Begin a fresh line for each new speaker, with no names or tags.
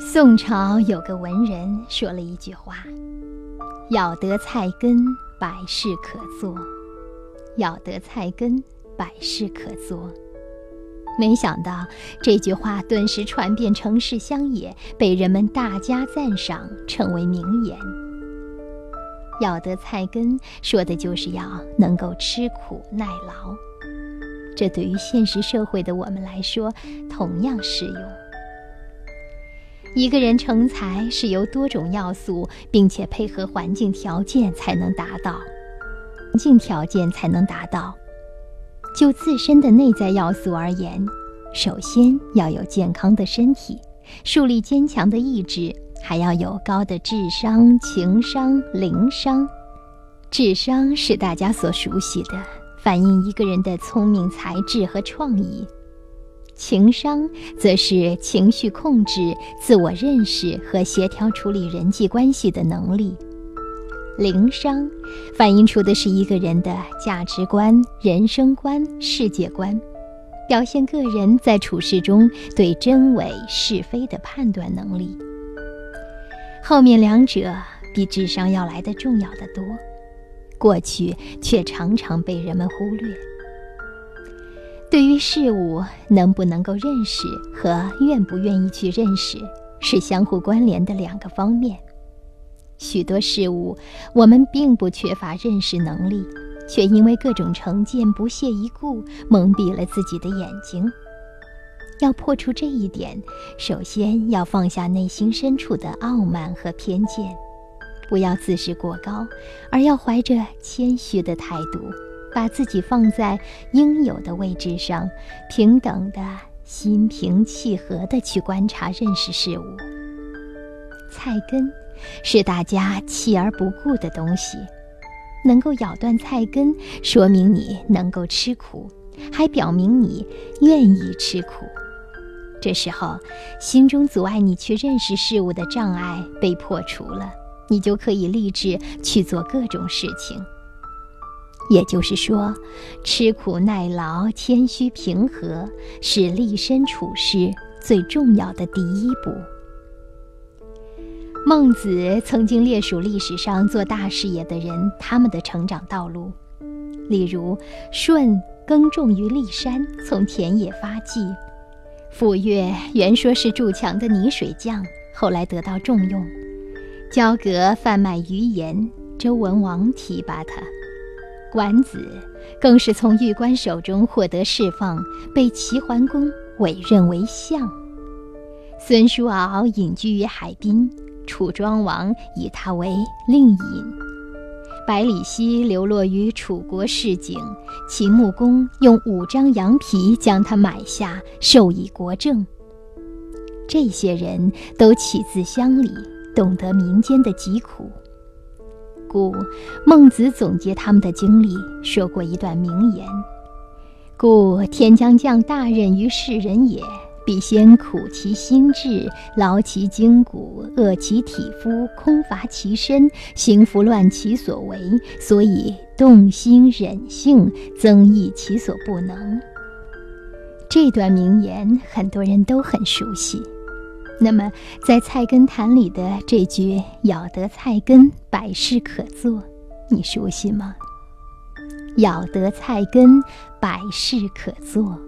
宋朝有个文人说了一句话：“咬得菜根，百事可做；咬得菜根，百事可做。”没想到这句话顿时传遍城市乡野，被人们大加赞赏，成为名言。咬得菜根，说的就是要能够吃苦耐劳。这对于现实社会的我们来说，同样适用。一个人成才是由多种要素，并且配合环境条件才能达到。环境条件才能达到。就自身的内在要素而言，首先要有健康的身体，树立坚强的意志，还要有高的智商、情商、灵商。智商是大家所熟悉的，反映一个人的聪明才智和创意。情商则是情绪控制、自我认识和协调处理人际关系的能力。灵商反映出的是一个人的价值观、人生观、世界观，表现个人在处事中对真伪是非的判断能力。后面两者比智商要来的重要的多，过去却常常被人们忽略。对于事物能不能够认识和愿不愿意去认识，是相互关联的两个方面。许多事物我们并不缺乏认识能力，却因为各种成见不屑一顾，蒙蔽了自己的眼睛。要破除这一点，首先要放下内心深处的傲慢和偏见，不要自视过高，而要怀着谦虚的态度。把自己放在应有的位置上，平等的心平气和地去观察、认识事物。菜根是大家弃而不顾的东西，能够咬断菜根，说明你能够吃苦，还表明你愿意吃苦。这时候，心中阻碍你去认识事物的障碍被破除了，你就可以立志去做各种事情。也就是说，吃苦耐劳、谦虚平和，是立身处世最重要的第一步。孟子曾经列数历史上做大事业的人，他们的成长道路。例如，舜耕种于骊山，从田野发迹；傅说原说是筑墙的泥水匠，后来得到重用；焦葛贩卖鱼盐，周文王提拔他。管子更是从玉官手中获得释放，被齐桓公委任为相。孙叔敖隐居于海滨，楚庄王以他为令尹。百里奚流落于楚国市井，秦穆公用五张羊皮将他买下，授以国政。这些人都起自乡里，懂得民间的疾苦。故孟子总结他们的经历，说过一段名言：“故天将降大任于世人也，必先苦其心志，劳其筋骨，饿其体肤，空乏其身，行拂乱其所为，所以动心忍性，增益其所不能。”这段名言很多人都很熟悉。那么，在菜根谭里的这句“咬得菜根，百事可做”，你熟悉吗？咬得菜根，百事可做。